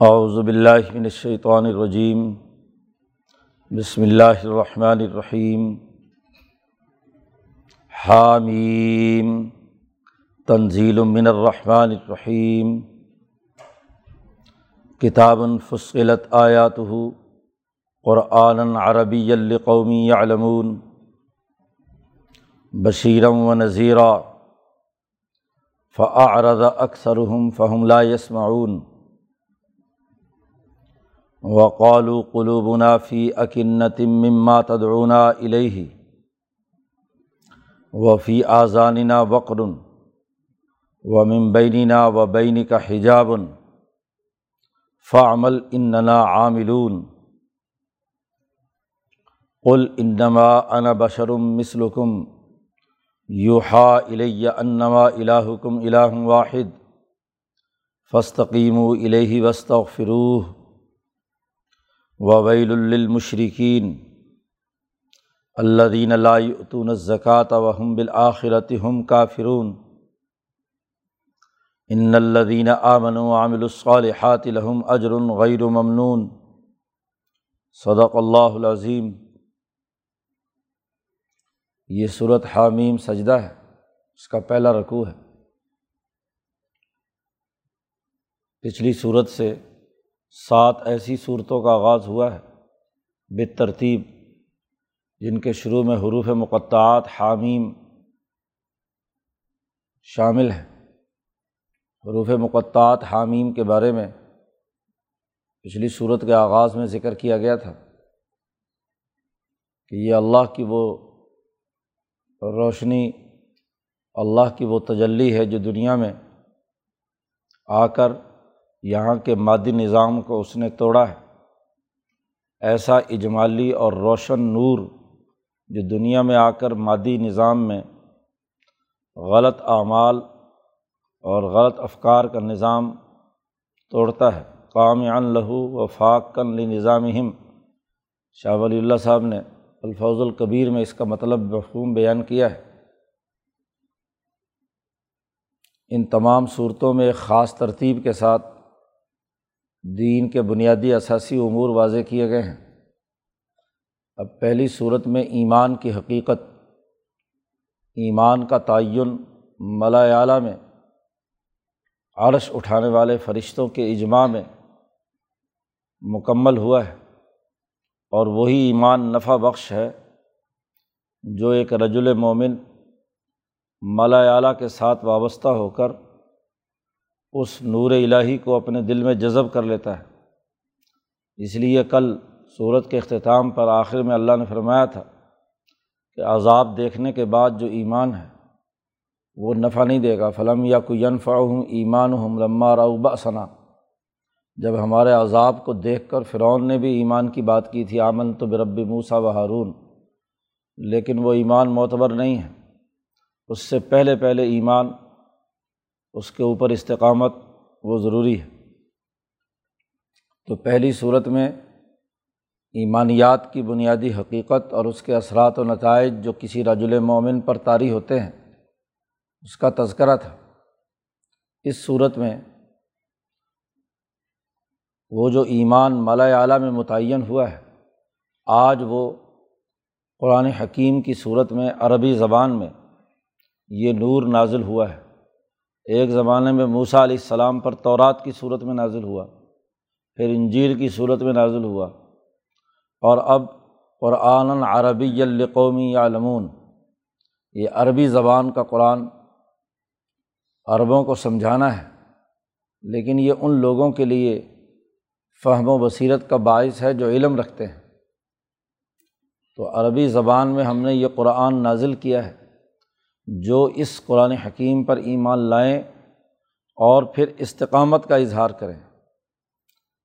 باللہ من الشیطان الرجیم، بسم اللہ الرحمن الرحیم، حامیم، تنزیل من الرحمن الرحیم کتاب فصلت آیاتہ قرآن عربی القومی علمون بشیرم و نذیرہ فعرض اکثرهم فهم لا يسمعون وقالو قلوبنا فی اکنت مما تدعونا الیہ و فی وقر و ممبینہ و بین کا حجاب فعمل اننا عاملون قل انما انا بشرم مثلکم یوحا الیہ انما الہکم الہ واحد فستقیم الیہ وستغفروہ وویل للمشرکین اللہ دین یؤتون الزکاة وحم بالآخرت ہم کافرون. ان الذین آمنوا عامل الصالحات لهم اجر غیر ممنون. صدق اللہ العظیم. یہ صورت حامیم سجدہ ہے، اس کا پہلا رکوع ہے۔ پچھلی صورت سے سات ایسی صورتوں کا آغاز ہوا ہے بے ترتیب جن کے شروع میں حروف مقطعات، حامیم شامل ہیں۔ حروف مقطعات، حامیم کے بارے میں پچھلی صورت کے آغاز میں ذکر کیا گیا تھا کہ یہ اللہ کی وہ روشنی، اللہ کی وہ تجلی ہے جو دنیا میں آ کر یہاں کے مادی نظام کو اس نے توڑا ہے۔ ایسا اجمالی اور روشن نور جو دنیا میں آ کر مادی نظام میں غلط اعمال اور غلط افکار کا نظام توڑتا ہے۔ قام لہو و فاق کن لی نظام ہم شاہ ولی اللہ صاحب نے الفوظ القبیر میں اس کا مطلب مفہوم بیان کیا ہے۔ ان تمام صورتوں میں ایک خاص ترتیب کے ساتھ دین کے بنیادی اثاثی امور واضح کیے گئے ہیں۔ اب پہلی صورت میں ایمان کی حقیقت، ایمان کا تعین ملا اعلیٰ میں، عرش اٹھانے والے فرشتوں کے اجماع میں مکمل ہوا ہے۔ اور وہی ایمان نفع بخش ہے جو ایک رجل مومن ملا اعلیٰ کے ساتھ وابستہ ہو کر اس نور الٰہی کو اپنے دل میں جذب کر لیتا ہے۔ اس لیے کل صورت کے اختتام پر آخر میں اللہ نے فرمایا تھا کہ عذاب دیکھنے کے بعد جو ایمان ہے، وہ نفع نہیں دے گا۔ فلم یا کوئی ینفع ہوں ایمان ہوں لمہ راؤبا ثنا جب ہمارے عذاب کو دیکھ کر فرعون نے بھی ایمان کی بات کی تھی آمن تو برب موسا و ہارون، لیکن وہ ایمان معتبر نہیں ہے۔ اس سے پہلے پہلے ایمان اس کے اوپر استقامت وہ ضروری ہے۔ تو پہلی صورت میں ایمانیات کی بنیادی حقیقت اور اس کے اثرات و نتائج جو کسی رج مومن پر طاری ہوتے ہیں، اس کا تذکرہ تھا۔ اس صورت میں وہ جو ایمان مالا اعلیٰ میں متعین ہوا ہے، آج وہ قرآن حکیم کی صورت میں عربی زبان میں یہ نور نازل ہوا ہے۔ ایک زمانے میں موسا علیہ السلام پر تورات کی صورت میں نازل ہوا، پھر انجیر کی صورت میں نازل ہوا۔ اور اب قرآن عربی القومی عالمون یہ عربی زبان کا قرآن عربوں کو سمجھانا ہے، لیکن یہ ان لوگوں کے لیے فہم و بصیرت کا باعث ہے جو علم رکھتے ہیں۔ تو عربی زبان میں ہم نے یہ قرآن نازل کیا ہے۔ جو اس قرآن حکیم پر ایمان لائیں اور پھر استقامت کا اظہار کریں۔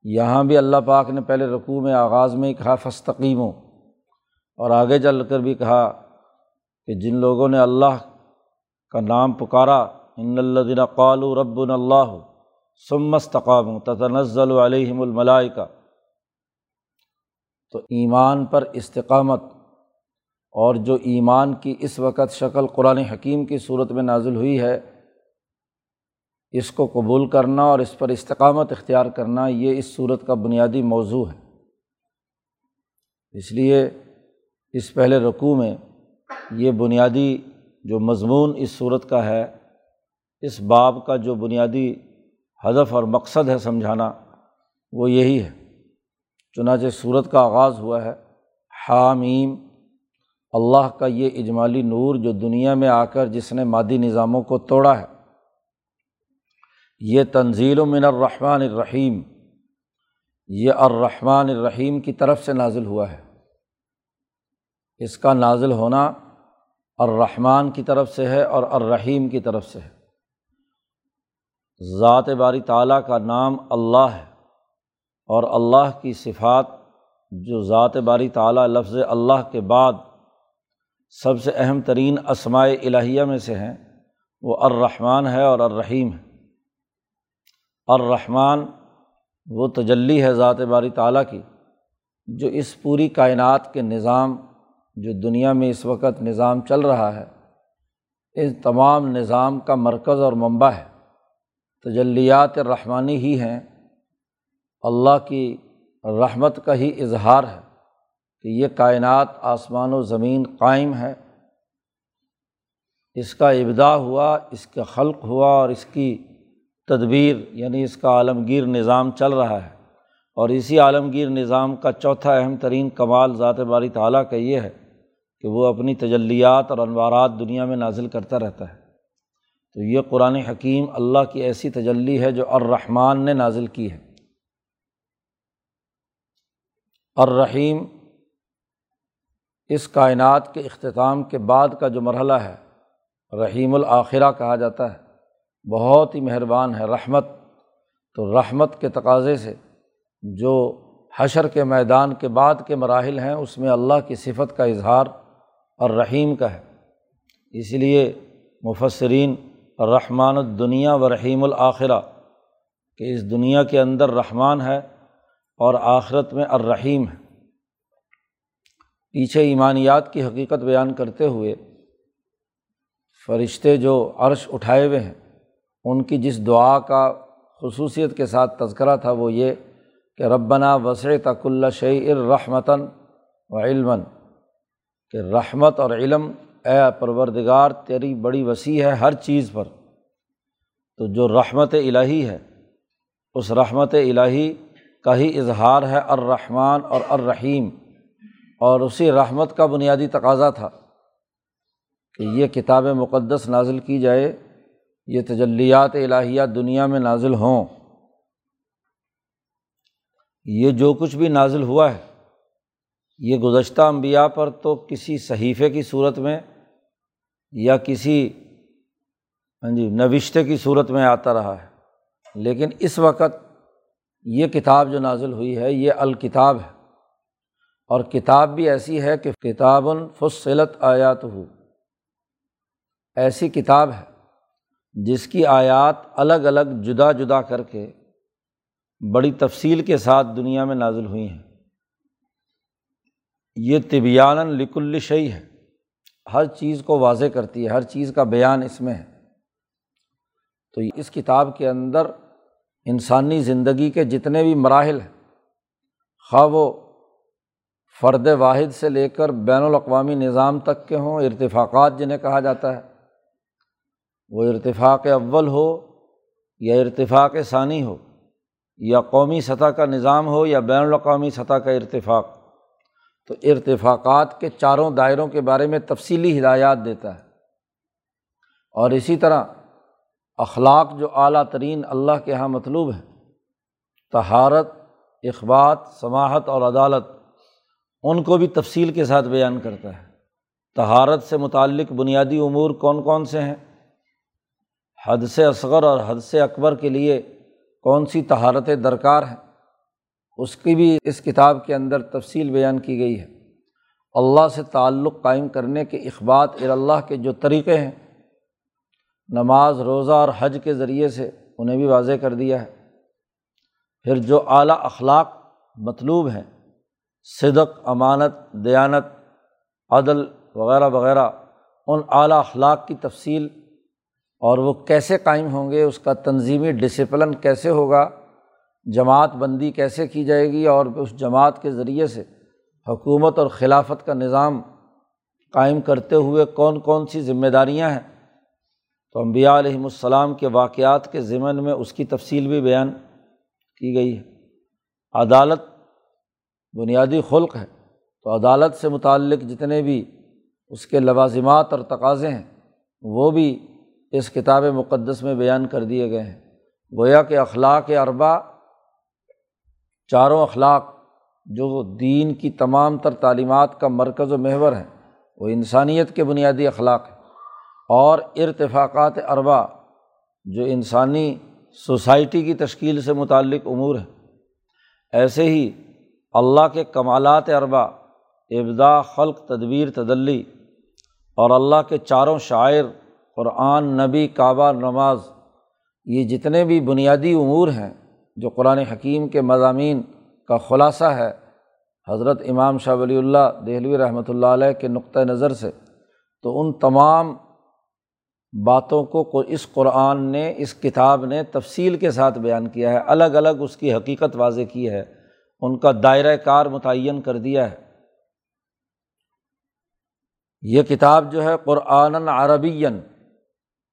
یہاں بھی اللہ پاک نے پہلے رقوع میں آغاز میں ہی کہا فستقیم ہو اور آگے چل کر بھی کہا کہ جن لوگوں نے اللہ کا نام پکارا، ان اللہ قالو رب اللہ سمستقام تتنزل علیہم الملائکہ۔ تو ایمان پر استقامت اور جو ایمان کی اس وقت شکل قرآن حکیم کی صورت میں نازل ہوئی ہے، اس کو قبول کرنا اور اس پر استقامت اختیار کرنا، یہ اس صورت کا بنیادی موضوع ہے۔ اس لیے اس پہلے رقوع میں یہ بنیادی جو مضمون اس صورت کا ہے، اس باب کا جو بنیادی ہدف اور مقصد ہے سمجھانا، وہ یہی ہے۔ چنانچہ صورت کا آغاز ہوا ہے، حامیم اللہ کا یہ اجمالی نور جو دنیا میں آ کر جس نے مادی نظاموں کو توڑا ہے، یہ تنزیل و من الرحمٰن الرحیم، یہ الرحمٰن الرحیم کی طرف سے نازل ہوا ہے۔ اس کا نازل ہونا الرحمٰن کی طرف سے ہے اور الرحیم کی طرف سے ہے۔ ذات باری تعالیٰ کا نام اللہ ہے اور اللہ کی صفات جو ذات باری تعالیٰ لفظ اللہ کے بعد سب سے اہم ترین اسمائے الہیہ میں سے ہیں۔ وہ الرحمٰن ہے اور الرحیم ہے۔ الرحمٰن وہ تجلی ہے ذات باری تعالیٰ کی، جو اس پوری کائنات کے نظام، جو دنیا میں اس وقت نظام چل رہا ہے، اس تمام نظام کا مرکز اور منبع ہے۔ تجلیات رحمانی ہی ہیں۔ اللہ کی رحمت کا ہی اظہار ہے۔ کہ یہ کائنات آسمان و زمین قائم ہے۔ اس کا ابدا ہوا، اس کا خلق ہوا اور اس کی تدبیر یعنی اس کا عالمگیر نظام چل رہا ہے۔ اور اسی عالمگیر نظام کا چوتھا اہم ترین کمال ذات باری تعالیٰ کا یہ ہے کہ وہ اپنی تجلیات اور انوارات دنیا میں نازل کرتا رہتا ہے۔ تو یہ قرآن حکیم اللہ کی ایسی تجلی ہے جو الرحمٰن نے نازل کی ہے۔ الرحیم اس کائنات کے اختتام کے بعد کا جو مرحلہ ہے، رحیم الآخرہ کہا جاتا ہے۔ بہت ہی مہربان ہے رحمت۔ تو رحمت کے تقاضے سے جو حشر کے میدان کے بعد کے مراحل ہیں، اس میں اللہ کی صفت کا اظہار اور رحیم کا ہے۔ اس لیے مفسرین رحمان الدنیا و رحیم الآخرہ کہ اس دنیا کے اندر رحمان ہے اور آخرت میں الرحیم ہے۔ پیچھے ایمانیات کی حقیقت بیان کرتے ہوئے فرشتے جو عرش اٹھائے ہوئے ہیں، ان کی جس دعا کا خصوصیت کے ساتھ تذکرہ تھا، وہ یہ کہ ربنا وسع تک اللہ شعی الرحمتاً و علم کہ رحمت اور علم، اے پروردگار، تیری بڑی وسیع ہے ہر چیز پر۔ تو جو رحمت الہی ہے، اس رحمت الہی کا ہی اظہار ہے الرحمٰن اور الرحیم۔ اور اسی رحمت کا بنیادی تقاضا تھا کہ یہ کتاب مقدس نازل کی جائے، یہ تجلیات الہیہ دنیا میں نازل ہوں۔ یہ جو کچھ بھی نازل ہوا ہے، یہ گزشتہ انبیاء پر تو کسی صحیفے کی صورت میں یا کسی ہاں جی نوشتے کی صورت میں آتا رہا ہے۔ لیکن اس وقت یہ کتاب جو نازل ہوئی ہے، یہ الکتاب ہے۔ اور کتاب بھی ایسی ہے کہ کتاب فصلت آیات ہو ایسی کتاب ہے جس کی آیات الگ الگ جدا جدا کر کے بڑی تفصیل کے ساتھ دنیا میں نازل ہوئی ہیں۔ یہ طبیان لک الشعی ہے۔ ہر چیز کو واضح کرتی ہے، ہر چیز کا بیان اس میں ہے۔ تو اس کتاب کے اندر انسانی زندگی کے جتنے بھی مراحل ہیں، خواہ وہ فرد واحد سے لے کر بین الاقوامی نظام تک کے ہوں، ارتفاقات جنہیں کہا جاتا ہے۔ وہ ارتفاق اول ہو یا ارتفاق ثانی ہو، یا قومی سطح کا نظام ہو یا بین الاقوامی سطح کا ارتفاق۔ تو ارتفاقات کے چاروں دائروں کے بارے میں تفصیلی ہدایات دیتا ہے۔ اور اسی طرح اخلاق جو اعلیٰ ترین اللہ کے یہاں مطلوب ہے تہارت اخبات، سماحت اور عدالت ان کو بھی تفصیل کے ساتھ بیان کرتا ہے۔ تہارت سے متعلق بنیادی امور کون کون سے ہیں؟ حد سے اصغر اور حد سے اکبر کے لیے کون سی تہارتیں درکار ہیں؟ اس کی بھی اس کتاب کے اندر تفصیل بیان کی گئی ہے۔ اللہ سے تعلق قائم کرنے کے اخبات اللہ کے جو طریقے ہیں، نماز، روزہ اور حج کے ذریعے سے انہیں بھی واضح کر دیا ہے۔ پھر جو اعلیٰ اخلاق مطلوب ہیں صدق، امانت، دیانت، عدل وغیرہ وغیرہ، ان اعلیٰ اخلاق کی تفصیل، اور وہ کیسے قائم ہوں گے، اس کا تنظیمی ڈسپلن کیسے ہوگا، جماعت بندی کیسے کی جائے گی، اور اس جماعت کے ذریعے سے حکومت اور خلافت کا نظام قائم کرتے ہوئے کون کون سی ذمہ داریاں ہیں۔ تو امبیا علیہم السلام کے واقعات کے ضمن میں اس کی تفصیل بھی بیان کی گئی ہے۔ عدالت بنیادی خلق ہے تو عدالت سے متعلق جتنے بھی اس کے لوازمات اور تقاضے ہیں، وہ بھی اس کتاب مقدس میں بیان کر دیے گئے ہیں۔ گویا کہ اخلاق اربا چاروں اخلاق جو دین کی تمام تر تعلیمات کا مرکز و محور ہے وہ انسانیت کے بنیادی اخلاق ہے اور ارتفاقات اربا جو انسانی سوسائٹی کی تشکیل سے متعلق امور ہیں۔ ایسے ہی اللہ کے کمالات اربا ابدا خلق، تدبیر، تدلی اور اللہ کے چاروں شاعر، قرآن، نبی، کعبہ، نماز، یہ جتنے بھی بنیادی امور ہیں جو قرآن حکیم کے مضامین کا خلاصہ ہے، حضرت امام شاہ ولی اللہ دہلوی رحمۃ اللہ علیہ کے نقطۂ نظر سے، تو ان تمام باتوں کو اس قرآن نے، اس کتاب نے تفصیل کے ساتھ بیان کیا ہے، الگ الگ اس کی حقیقت واضح کی ہے۔ ان کا دائرۂ کار متعین کر دیا ہے۔ یہ کتاب جو ہے قرآن عربی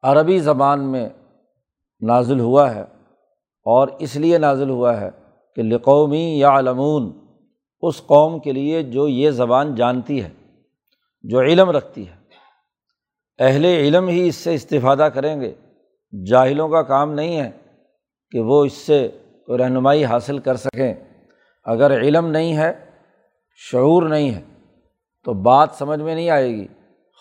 عربی زبان میں نازل ہوا ہے اور اس لیے نازل ہوا ہے کہ لقومی یا علمون اس قوم کے لیے جو یہ زبان جانتی ہے، جو علم رکھتی ہے۔ اہل علم ہی اس سے استفادہ کریں گے۔ جاہلوں کا کام نہیں ہے کہ وہ اس سے کوئی رہنمائی حاصل کر سکیں۔ اگر علم نہیں ہے، شعور نہیں ہے، تو بات سمجھ میں نہیں آئے گی۔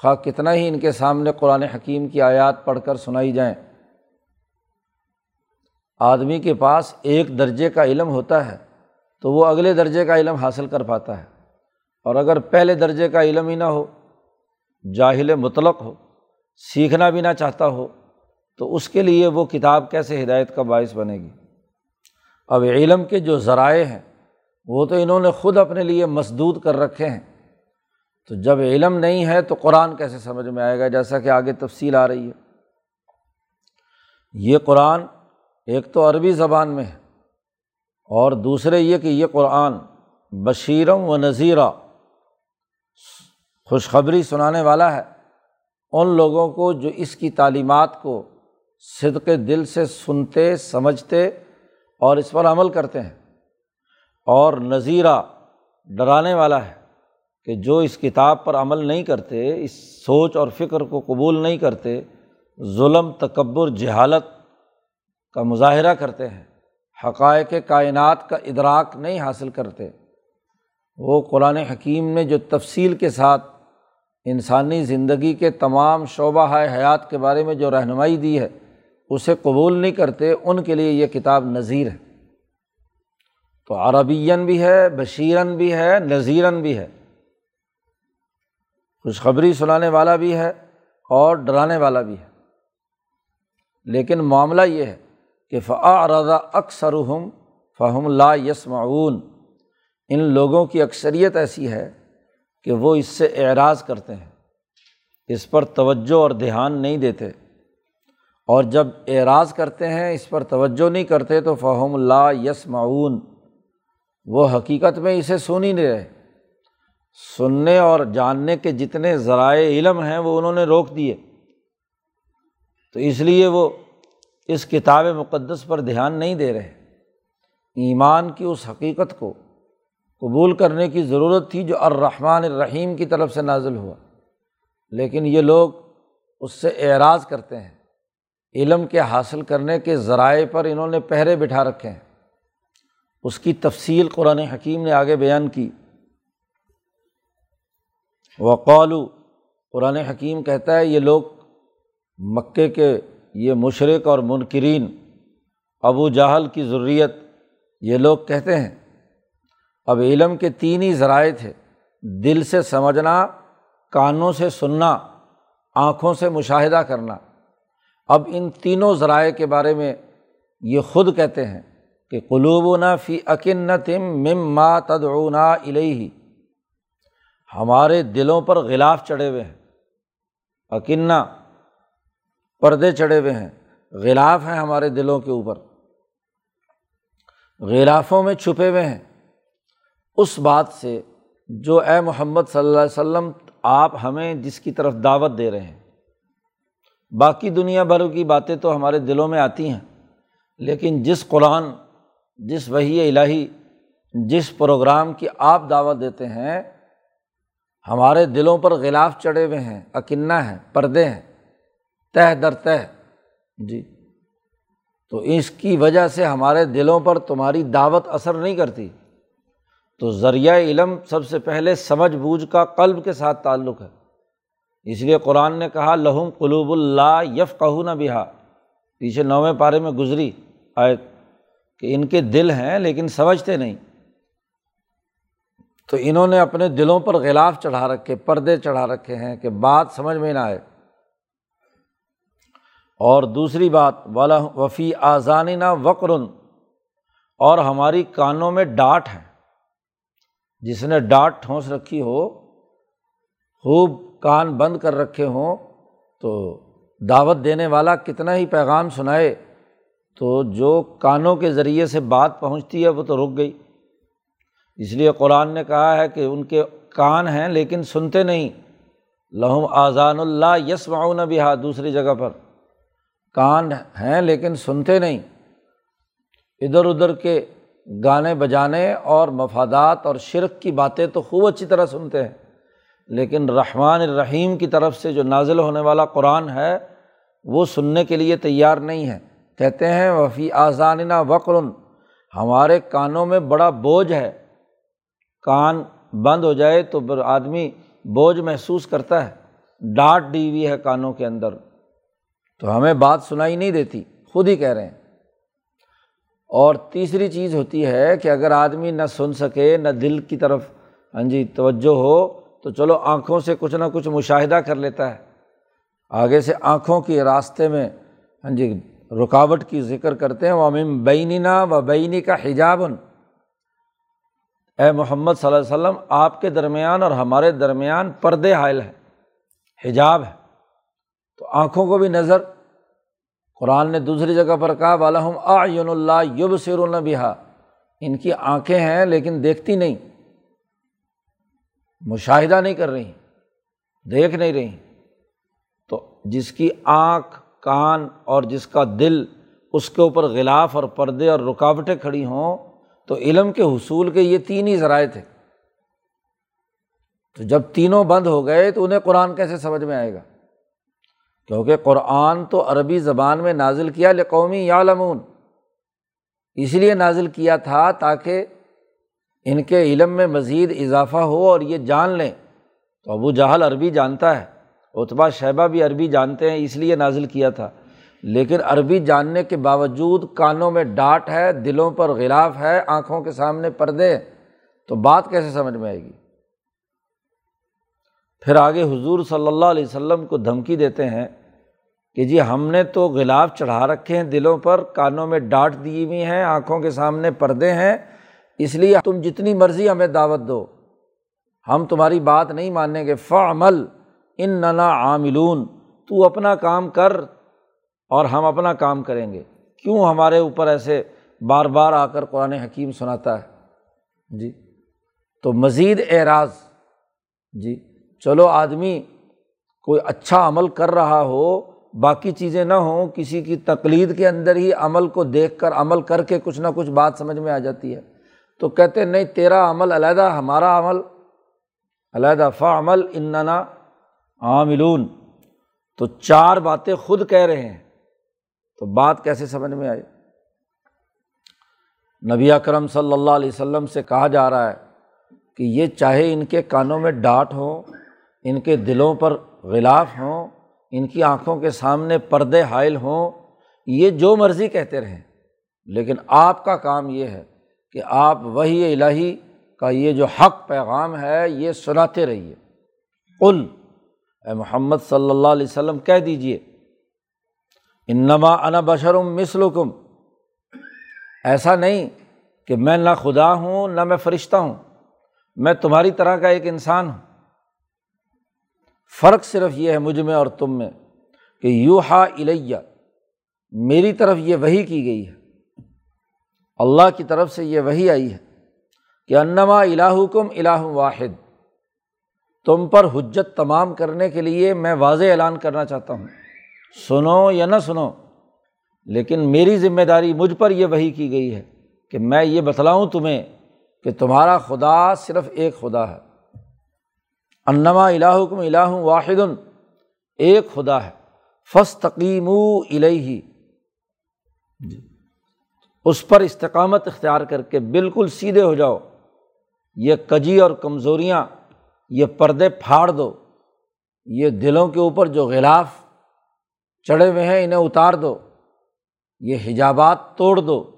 خواہ کتنا ہی ان کے سامنے قرآن حکیم کی آیات پڑھ کر سنائی جائیں۔ آدمی کے پاس ایک درجے کا علم ہوتا ہے تو وہ اگلے درجے کا علم حاصل کر پاتا ہے۔ اور اگر پہلے درجے کا علم ہی نہ ہو، جاہل مطلق ہو، سیکھنا بھی نہ چاہتا ہو، تو اس کے لیے وہ کتاب کیسے ہدایت کا باعث بنے گی؟ اب علم کے جو ذرائع ہیں وہ تو انہوں نے خود اپنے لیے مسدود کر رکھے ہیں۔ تو جب علم نہیں ہے تو قرآن کیسے سمجھ میں آئے گا؟ جیسا کہ آگے تفصیل آ رہی ہے۔ یہ قرآن ایک تو عربی زبان میں ہے اور دوسرے یہ کہ یہ قرآن بشیرم و نذیرہ خوشخبری سنانے والا ہے۔ ان لوگوں کو جو اس کی تعلیمات کو صدق دل سے سنتے، سمجھتے اور اس پر عمل کرتے ہیں۔ اور نظیرہ ڈرانے والا ہے کہ جو اس کتاب پر عمل نہیں کرتے، اس سوچ اور فکر کو قبول نہیں کرتے، ظلم، تکبر، جہالت کا مظاہرہ کرتے ہیں۔ حقائق کائنات کا ادراک نہیں حاصل کرتے۔ وہ قرآن حکیم نے جو تفصیل کے ساتھ انسانی زندگی کے تمام شعبہ حیات کے بارے میں جو رہنمائی دی ہے، اسے قبول نہیں کرتے، ان کے لیے یہ کتاب نذیر ہے۔ تو عربین بھی ہے بشیرن بھی ہے نذیرن بھی ہے۔ خوشخبری سنانے والا بھی ہے اور ڈرانے والا بھی ہے۔ لیکن معاملہ یہ ہے کہ فعا رضا اکثر فہم لا یس معاون ان لوگوں کی اکثریت ایسی ہے کہ وہ اس سے اعراض کرتے ہیں، اس پر توجہ اور دھیان نہیں دیتے۔ اور جب اعراض کرتے ہیں، اس پر توجہ نہیں کرتے تو فہم لا یس معاون وہ حقیقت میں اسے سن ہی نہیں رہے۔ سننے اور جاننے کے جتنے ذرائع علم ہیں وہ انہوں نے روک دیے۔ تو اس لیے وہ اس کتاب مقدس پر دھیان نہیں دے رہے۔ ایمان کی اس حقیقت کو قبول کرنے کی ضرورت تھی جو الرحمٰن الرحیم کی طرف سے نازل ہوا۔ لیکن یہ لوگ اس سے اعراض کرتے ہیں۔ علم کے حاصل کرنے کے ذرائع پر انہوں نے پہرے بٹھا رکھے ہیں۔ اس کی تفصیل قرآن حکیم نے آگے بیان کی۔ وقالو، قرآن حکیم کہتا ہے، یہ لوگ مکے کے یہ مشرق اور منکرین، ابو جہل کی ضروریت یہ لوگ کہتے ہیں۔ اب علم کے تین ہی ذرائع تھے۔ دل سے سمجھنا، کانوں سے سننا، آنکھوں سے مشاہدہ کرنا۔ اب ان تینوں ذرائع کے بارے میں یہ خود کہتے ہیں۔ کہ قلوب و فی عکنتم مم ما تدعونا الہی ہمارے دلوں پر غلاف چڑھے ہوئے ہیں۔ اکنہ پردے چڑھے ہوئے ہیں۔ غلاف ہیں ہمارے دلوں کے اوپر۔ غلافوں میں چھپے ہوئے ہیں۔ اس بات سے جو اے محمد صلی اللہ علیہ وسلم آپ ہمیں جس کی طرف دعوت دے رہے ہیں۔ باقی دنیا بھر کی باتیں تو ہمارے دلوں میں آتی ہیں، لیکن جس قرآن جس وہی الہی، جس پروگرام کی آپ دعوت دیتے ہیں، ہمارے دلوں پر غلاف چڑھے ہوئے ہیں اکنہ ہیں، پردے ہیں، تہ در تہ۔ جی۔ تو اس کی وجہ سے ہمارے دلوں پر تمہاری دعوت اثر نہیں کرتی۔ تو ذریعہ علم سب سے پہلے سمجھ بوجھ کا قلب کے ساتھ تعلق ہے۔ اس لیے قرآن نے کہا، لہم قلوب اللہ یف کہ نہ بہا۔ پیچھے نویں پارے میں گزری آئے کہ ان کے دل ہیں لیکن سمجھتے نہیں۔ تو انہوں نے اپنے دلوں پر غلاف چڑھا رکھے، پردے چڑھا رکھے ہیں کہ بات سمجھ میں نہ آئے۔ اور دوسری بات والا وفی آزانی نا وقرن اور ہماری کانوں میں ڈانٹ ہے جس نے ڈانٹ ٹھونس رکھی ہو، خوب کان بند کر رکھے ہوں، تو دعوت دینے والا کتنا ہی پیغام سنائے۔ تو جو کانوں کے ذریعے سے بات پہنچتی ہے وہ تو رک گئی۔ اس لیے قرآن نے کہا ہے کہ ان کے کان ہیں لیکن سنتے نہیں۔ لہم آزان اللہ یس معاون بھی ہا دوسری جگہ پر۔ کان ہیں لیکن سنتے نہیں۔ ادھر ادھر کے گانے بجانے اور مفادات اور شرک کی باتیں تو خوب اچھی طرح سنتے ہیں۔ لیکن رحمٰن الرحیم کی طرف سے جو نازل ہونے والا قرآن ہے، وہ سننے کے لیے تیار نہیں ہے۔ کہتے ہیں وفی آزانہ وقرن ہمارے کانوں میں بڑا بوجھ ہے۔ کان بند ہو جائے تو آدمی بوجھ محسوس کرتا ہے۔ ڈانٹ دی ہوئی ہے کانوں کے اندر۔ تو ہمیں بات سنائی نہیں دیتی، خود ہی کہہ رہے ہیں۔ اور تیسری چیز ہوتی ہے کہ اگر آدمی نہ سن سکے، نہ دل کی طرف ہاں جی توجہ ہو، تو چلو آنکھوں سے کچھ نہ کچھ مشاہدہ کر لیتا ہے۔ آگے سے آنکھوں کے راستے میں ہاں جی رکاوٹ کی ذکر کرتے ہیں۔ وہ امم بینینا و بینی کا حجابن اے محمد صلی اللہ علیہ وسلم، آپ کے درمیان اور ہمارے درمیان پردے حائل ہے حجاب ہے۔ تو آنکھوں کو بھی نظر۔ قرآن نے دوسری جگہ پر کہا بالحم آن اللہ یب سر البیہ ان کی آنکھیں ہیں لیکن دیکھتی نہیں۔ مشاہدہ نہیں کر رہی، دیکھ نہیں رہی۔ تو جس کی آنکھ کان اور جس کا دل اس کے اوپر غلاف اور پردے اور رکاوٹیں کھڑی ہوں، تو علم کے حصول کے یہ تین ہی ذرائع تھے۔ تو جب تینوں بند ہو گئے، تو انہیں قرآن کیسے سمجھ میں آئے گا؟ کیونکہ قرآن تو عربی زبان میں نازل کیا لقومی یا لمون اس لیے نازل کیا تھا تاکہ ان کے علم میں مزید اضافہ ہو اور یہ جان لیں۔ تو ابو جہل عربی جانتا ہے۔ اتبا شیبہ بھی عربی جانتے ہیں، اس لیے نازل کیا تھا۔ لیکن عربی جاننے کے باوجود کانوں میں ڈانٹ ہے، دلوں پر غلاف ہے، آنکھوں کے سامنے پردے تو بات کیسے سمجھ میں آئے گی؟ پھر آگے حضور صلی اللہ علیہ وسلم کو دھمکی دیتے ہیں کہ جی ہم نے تو غلاف چڑھا رکھے ہیں، دلوں پر کانوں میں ڈانٹ دی ہوئی ہیں، آنکھوں کے سامنے پردے ہیں۔ اس لیے تم جتنی مرضی ہمیں دعوت دو۔ ہم تمہاری بات نہیں مانیں گے۔ فعمل۔ ان ننا عاملون، تو اپنا کام کر اور ہم اپنا کام کریں گے۔ کیوں ہمارے اوپر ایسے بار بار آ کر قرآن حکیم سناتا ہے؟ جی۔ تو مزید اعراض۔ جی۔ چلو آدمی کوئی اچھا عمل کر رہا ہو، باقی چیزیں نہ ہوں، کسی کی تقلید کے اندر ہی عمل کو دیکھ کر، عمل کر کے کچھ نہ کچھ بات سمجھ میں آ جاتی ہے۔ تو کہتے نہیں، تیرا عمل علیحدہ ہمارا عمل، علیحدہ فا عمل اننا عاملون۔ تو چار باتیں خود کہہ رہے ہیں۔ تو بات کیسے سمجھ میں آئے نبی اکرم صلی اللہ علیہ وسلم سے کہا جا رہا ہے کہ یہ چاہے ان کے کانوں میں ڈانٹ ہو ان کے دلوں پر غلاف ہوں، ان کی آنکھوں کے سامنے پردے حائل ہوں، یہ جو مرضی کہتے رہیں۔ لیکن آپ کا کام یہ ہے کہ آپ وہی الہی کا یہ جو حق پیغام ہے، یہ سناتے رہیے۔ قل اے محمد صلی اللہ علیہ وسلم، کہہ دیجیے انما انا بشرم مثلکم۔ ایسا نہیں کہ میں نہ خدا ہوں، نہ میں فرشتہ ہوں، میں تمہاری طرح کا ایک انسان ہوں۔ فرق صرف یہ ہے مجھ میں اور تم میں کہ یو ہا الیہ، میری طرف یہ وہی کی گئی ہے۔ اللہ کی طرف سے یہ وہی آئی ہے کہ انما الہ کم الہ واحد۔ تم پر حجت تمام کرنے کے لیے میں واضح اعلان کرنا چاہتا ہوں۔ سنو یا نہ سنو، لیکن میری ذمہ داری مجھ پر یہ وہی کی گئی ہے کہ میں یہ بتلاؤں تمہیں کہ تمہارا خدا صرف ایک خدا ہے۔ انما الہکم الہ واحد، ایک خدا ہے۔ فس تقیم الہی اس پر استقامت اختیار کر کے بالکل سیدھے ہو جاؤ۔ یہ کجی اور کمزوریاں یہ پردے پھاڑ دو۔ یہ دلوں کے اوپر جو غلاف چڑھے ہوئے ہیں، انہیں اتار دو۔ یہ حجابات توڑ دو۔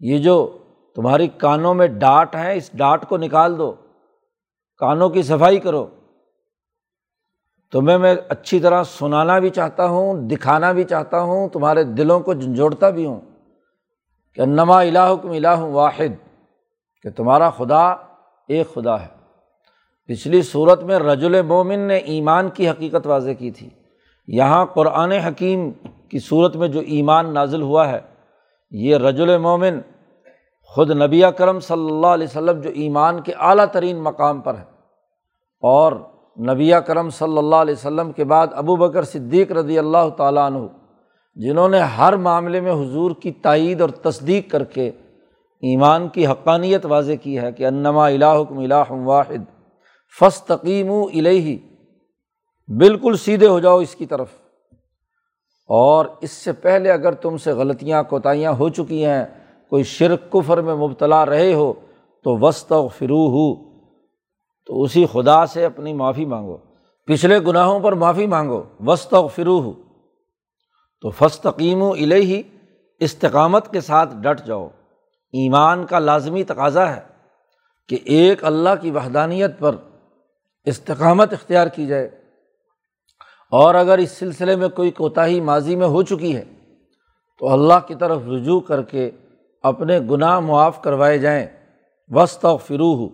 یہ جو تمہاری کانوں میں ڈانٹ ہیں اس ڈانٹ کو نکال دو۔ کانوں کی صفائی کرو۔ تمہیں میں اچھی طرح سنانا بھی چاہتا ہوں، دکھانا بھی چاہتا ہوں، تمہارے دلوں کو جھنجھوڑتا بھی ہوں کہ نما الہ کم الہ واحد، کہ تمہارا خدا ایک خدا ہے۔ پچھلی صورت میں رجل مومن نے ایمان کی حقیقت واضح کی تھی۔ یہاں قرآن حکیم کی صورت میں جو ایمان نازل ہوا ہے، یہ رجل مومن خود نبی کرم صلی اللہ علیہ وسلم جو ایمان کے اعلیٰ ترین مقام پر ہے، اور نبی کرم صلی اللہ علیہ وسلم کے بعد ابو بکر صدیق رضی اللہ تعالیٰ عنہ، جنہوں نے ہر معاملے میں حضور کی تائید اور تصدیق کر کے ایمان کی حقانیت واضح کی ہے کہ انما الہکم الہ واحد۔ فس تقیم الہی بالکل سیدھے ہو جاؤ اس کی طرف۔ اور اس سے پہلے اگر تم سے غلطیاں، کوتاہیاں ہو چکی ہیں، کوئی شرک، کفر میں مبتلا رہے ہو، تو وسط و فرو ہو تو اسی خدا سے اپنی معافی مانگو۔ پچھلے گناہوں پر معافی مانگو۔ وسط و فرو ہو تو فستقیم و الہی استقامت کے ساتھ ڈٹ جاؤ۔ ایمان کا لازمی تقاضا ہے کہ ایک اللہ کی وحدانیت پر استقامت اختیار کی جائے۔ اور اگر اس سلسلے میں کوئی کوتاہی ماضی میں ہو چکی ہے، تو اللہ کی طرف رجوع کر کے اپنے گناہ معاف کروائے جائیں۔ وسط و فرو ہو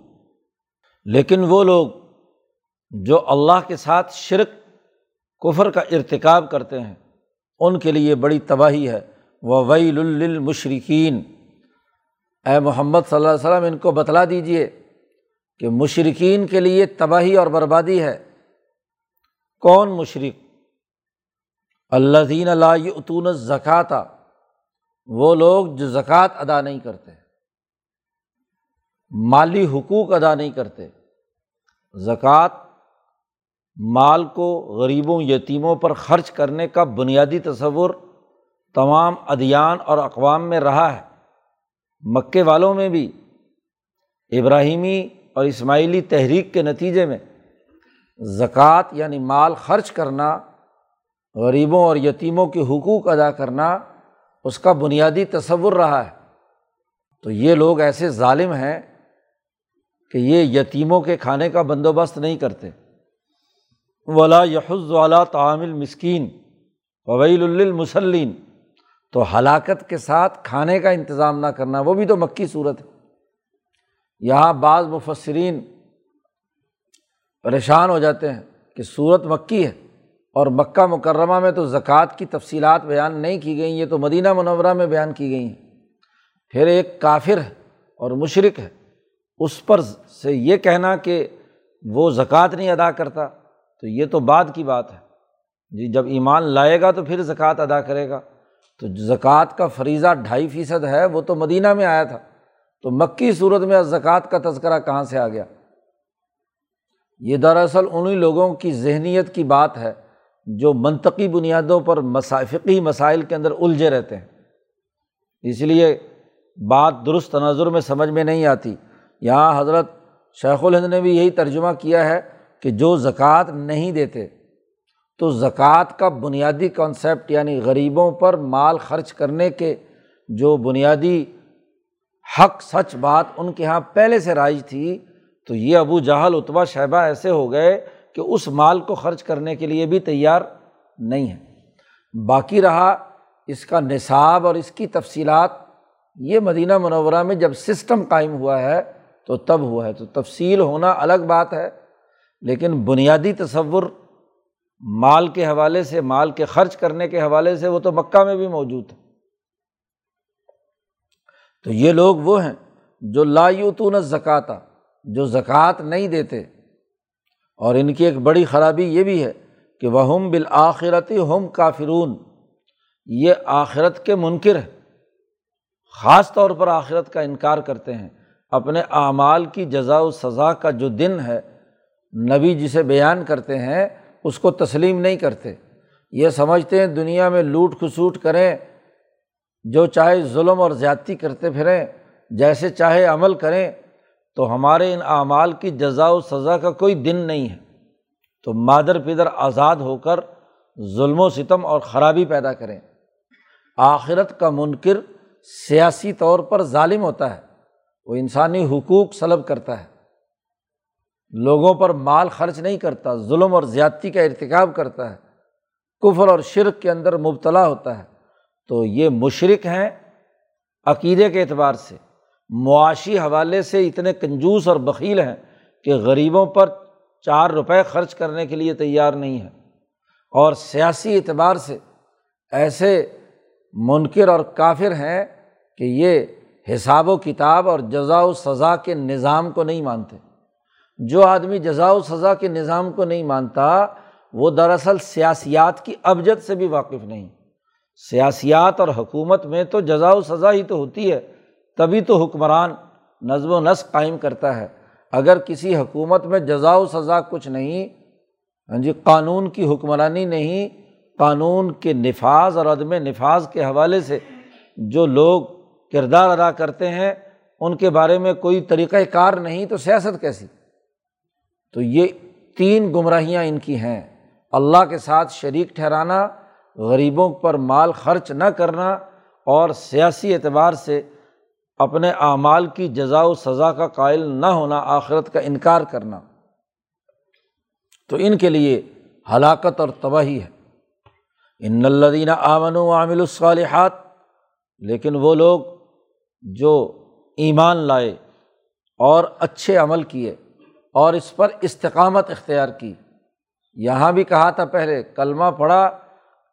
لیکن وہ لوگ جو اللہ کے ساتھ شرک، کفر کا ارتکاب کرتے ہیں، ان کے لیے بڑی تباہی ہے۔ وہ ویل المشرقین اے محمد صلی اللہ علیہ وسلم، ان کو بتلا دیجیے کہ مشرقین کے لیے تباہی اور بربادی ہے۔ کون مشرق اللہ دین اللہ اتون زکوٰۃ وہ لوگ جو زکوٰۃ ادا نہیں کرتے، مالی حقوق ادا نہیں کرتے۔ زکوٰۃ مال کو غریبوں، یتیموں پر خرچ کرنے کا بنیادی تصور تمام ادیان اور اقوام میں رہا ہے۔ مکے والوں میں بھی، ابراہیمی اور اسماعیلی تحریک کے نتیجے میں زکوٰۃ یعنی مال خرچ کرنا، غریبوں اور یتیموں کے حقوق ادا کرنا اس کا بنیادی تصور رہا ہے۔ تو یہ لوگ ایسے ظالم ہیں کہ یہ یتیموں کے کھانے کا بندوبست نہیں کرتے۔ ولا یحز والا تعامل مسکین وویل المسلین تو ہلاکت کے ساتھ کھانے کا انتظام نہ کرنا، وہ بھی تو مکی صورت ہے۔ یہاں بعض مفسرین پریشان ہو جاتے ہیں کہ صورت مکی ہے اور مکہ مکرمہ میں تو زکوٰۃ کی تفصیلات بیان نہیں کی گئیں، یہ تو مدینہ منورہ میں بیان کی گئی ہیں پھر ایک کافر ہے اور مشرق ہے، اس پر سے یہ کہنا کہ وہ زکوٰۃ نہیں ادا کرتا، تو یہ تو بعد کی بات ہے۔ جی جب ایمان لائے گا تو پھر زکوٰۃ ادا کرے گا۔ تو زکوٰۃ کا فریضہ ڈھائی فیصد ہے، وہ تو مدینہ میں آیا تھا۔ تو مکی صورت میں زکوٰۃ کا تذکرہ کہاں سے آ گیا؟ یہ دراصل انہیں لوگوں کی ذہنیت کی بات ہے جو منطقی بنیادوں پر مسافقی مسائل کے اندر الجھے رہتے ہیں۔ اس لیے بات درست تناظر میں سمجھ میں نہیں آتی۔ یہاں حضرت شیخ الہند نے بھی یہی ترجمہ کیا ہے کہ جو زکوٰۃ نہیں دیتے، تو زکوٰۃ کا بنیادی کانسیپٹ یعنی غریبوں پر مال خرچ کرنے کے جو بنیادی حق سچ بات ان کے یہاں پہلے سے رائج تھی، تو یہ ابو جہل اتبا شہبہ ایسے ہو گئے کہ اس مال کو خرچ کرنے کے لیے بھی تیار نہیں ہے باقی رہا اس کا نصاب اور اس کی تفصیلات۔ یہ مدینہ منورہ میں جب سسٹم قائم ہوا ہے، تو تب ہوا ہے۔ تو تفصیل ہونا الگ بات ہے، لیکن بنیادی تصور مال کے حوالے سے، مال کے خرچ کرنے کے حوالے سے وہ تو مکہ میں بھی موجود ہے۔ تو یہ لوگ وہ ہیں جو لا یوتون زکاتہ جو زکوٰۃ نہیں دیتے۔ اور ان کی ایک بڑی خرابی یہ بھی ہے کہ وہ ہم بالآخرتی ہم کافرون۔ یہ آخرت کے منکر ہے خاص طور پر آخرت کا انکار کرتے ہیں۔ اپنے اعمال کی جزا و سزا کا جو دن ہے، نبی جسے بیان کرتے ہیں، اس کو تسلیم نہیں کرتے۔ یہ سمجھتے ہیں دنیا میں لوٹ کھسوٹ کریں۔ جو چاہے ظلم اور زیادتی کرتے پھریں، جیسے چاہے عمل کریں، تو ہمارے ان اعمال کی جزا و سزا کا کوئی دن نہیں ہے۔ تو مادر پدر آزاد ہو کر ظلم و ستم اور خرابی پیدا کریں۔ آخرت کا منکر سیاسی طور پر ظالم ہوتا ہے، وہ انسانی حقوق سلب کرتا ہے۔ لوگوں پر مال خرچ نہیں کرتا، ظلم اور زیادتی کا ارتکاب کرتا ہے۔ کفر اور شرک کے اندر مبتلا ہوتا ہے۔ تو یہ مشرق ہیں عقیدے کے اعتبار سے۔ معاشی حوالے سے اتنے کنجوس اور بکیل ہیں کہ غریبوں پر چار روپے خرچ کرنے کے لیے تیار نہیں ہے اور سیاسی اعتبار سے ایسے منکر اور کافر ہیں کہ یہ حساب و کتاب اور جزا و سزا کے نظام کو نہیں مانتے۔ جو آدمی جزا و سزا کے نظام کو نہیں مانتا، وہ دراصل سیاسیات کی ابجد سے بھی واقف نہیں۔ سیاسیات اور حکومت میں تو جزا و سزا ہی تو ہوتی ہے، تبھی تو حکمران نظم و نسق قائم کرتا ہے۔ اگر کسی حکومت میں جزا و سزا کچھ نہیں ہاں جی قانون کی حکمرانی نہیں، قانون کے نفاذ اور عدم نفاذ کے حوالے سے جو لوگ کردار ادا کرتے ہیں، ان کے بارے میں کوئی طریقۂ کار نہیں، تو سیاست کیسی؟ تو یہ تین گمراہیاں ان کی ہیں۔ اللہ کے ساتھ شریک ٹھہرانا غریبوں پر مال خرچ نہ کرنا اور سیاسی اعتبار سے اپنے اعمال کی جزا و سزا کا قائل نہ ہونا آخرت کا انکار کرنا۔ تو ان کے لیے ہلاکت اور تباہی ہے۔ ان الدین آمن و عامل الصالحات، لیکن وہ لوگ جو ایمان لائے اور اچھے عمل کیے اور اس پر استقامت اختیار کی۔ یہاں بھی کہا تھا پہلے، کلمہ پڑھا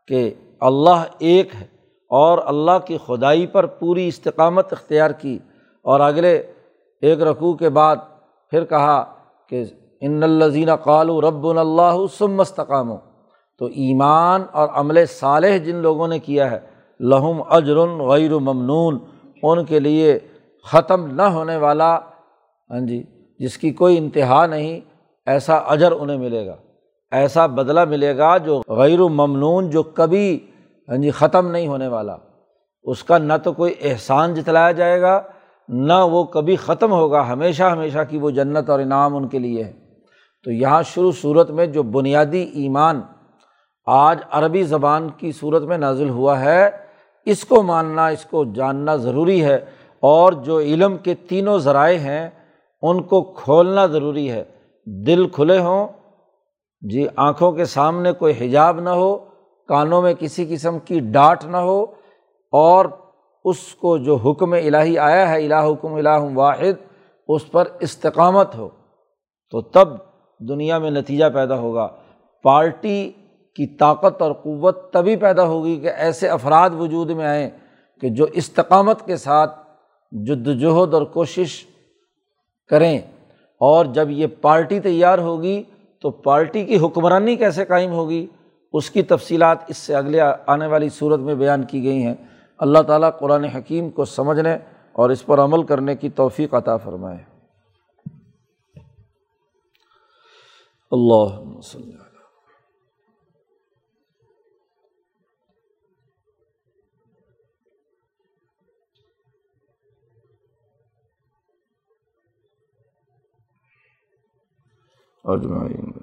کہ اللہ ایک ہے اور اللہ کی خدائی پر پوری استقامت اختیار کی۔ اور اگلے ایک رقوع کے بعد پھر کہا کہ ان الزین قالو رب اللہ سم استقام تو ایمان اور عمل صالح جن لوگوں نے کیا ہے، لہم اجرن غیر ممنون، ان کے لیے ختم نہ ہونے والا ہاں جی جس کی کوئی انتہا نہیں، ایسا اجر انہیں ملے گا۔ ایسا بدلہ ملے گا جو غیر و ممنون جو کبھی ہاں جی ختم نہیں ہونے والا۔ اس کا نہ تو کوئی احسان جتلایا جائے گا، نہ وہ کبھی ختم ہوگا۔ ہمیشہ ہمیشہ کی وہ جنت اور انعام ان کے لیے ہے تو یہاں شروع صورت میں جو بنیادی ایمان آج عربی زبان کی صورت میں نازل ہوا ہے، اس کو ماننا، اس کو جاننا ضروری ہے۔ اور جو علم کے تینوں ذرائع ہیں، ان کو کھولنا ضروری ہے۔ دل کھلے ہوں جی آنکھوں کے سامنے کوئی حجاب نہ ہو، کانوں میں کسی قسم کی ڈانٹ نہ ہو، اور اس کو جو حکم الہی آیا ہے الہ حکم الہ واحد، اس پر استقامت ہو، تو تب دنیا میں نتیجہ پیدا ہوگا۔ پارٹی کی طاقت اور قوت تبھی پیدا ہوگی کہ ایسے افراد وجود میں آئیں کہ جو استقامت کے ساتھ جد وجہد اور کوشش کریں، اور جب یہ پارٹی تیار ہوگی تو پارٹی کی حکمرانی کیسے قائم ہوگی؟ اس کی تفصیلات اس سے اگلے آنے والی صورت میں بیان کی گئی ہیں۔ اللہ تعالیٰ قرآن حکیم کو سمجھنے اور اس پر عمل کرنے کی توفیق عطا فرمائے۔ اللہ اجمعین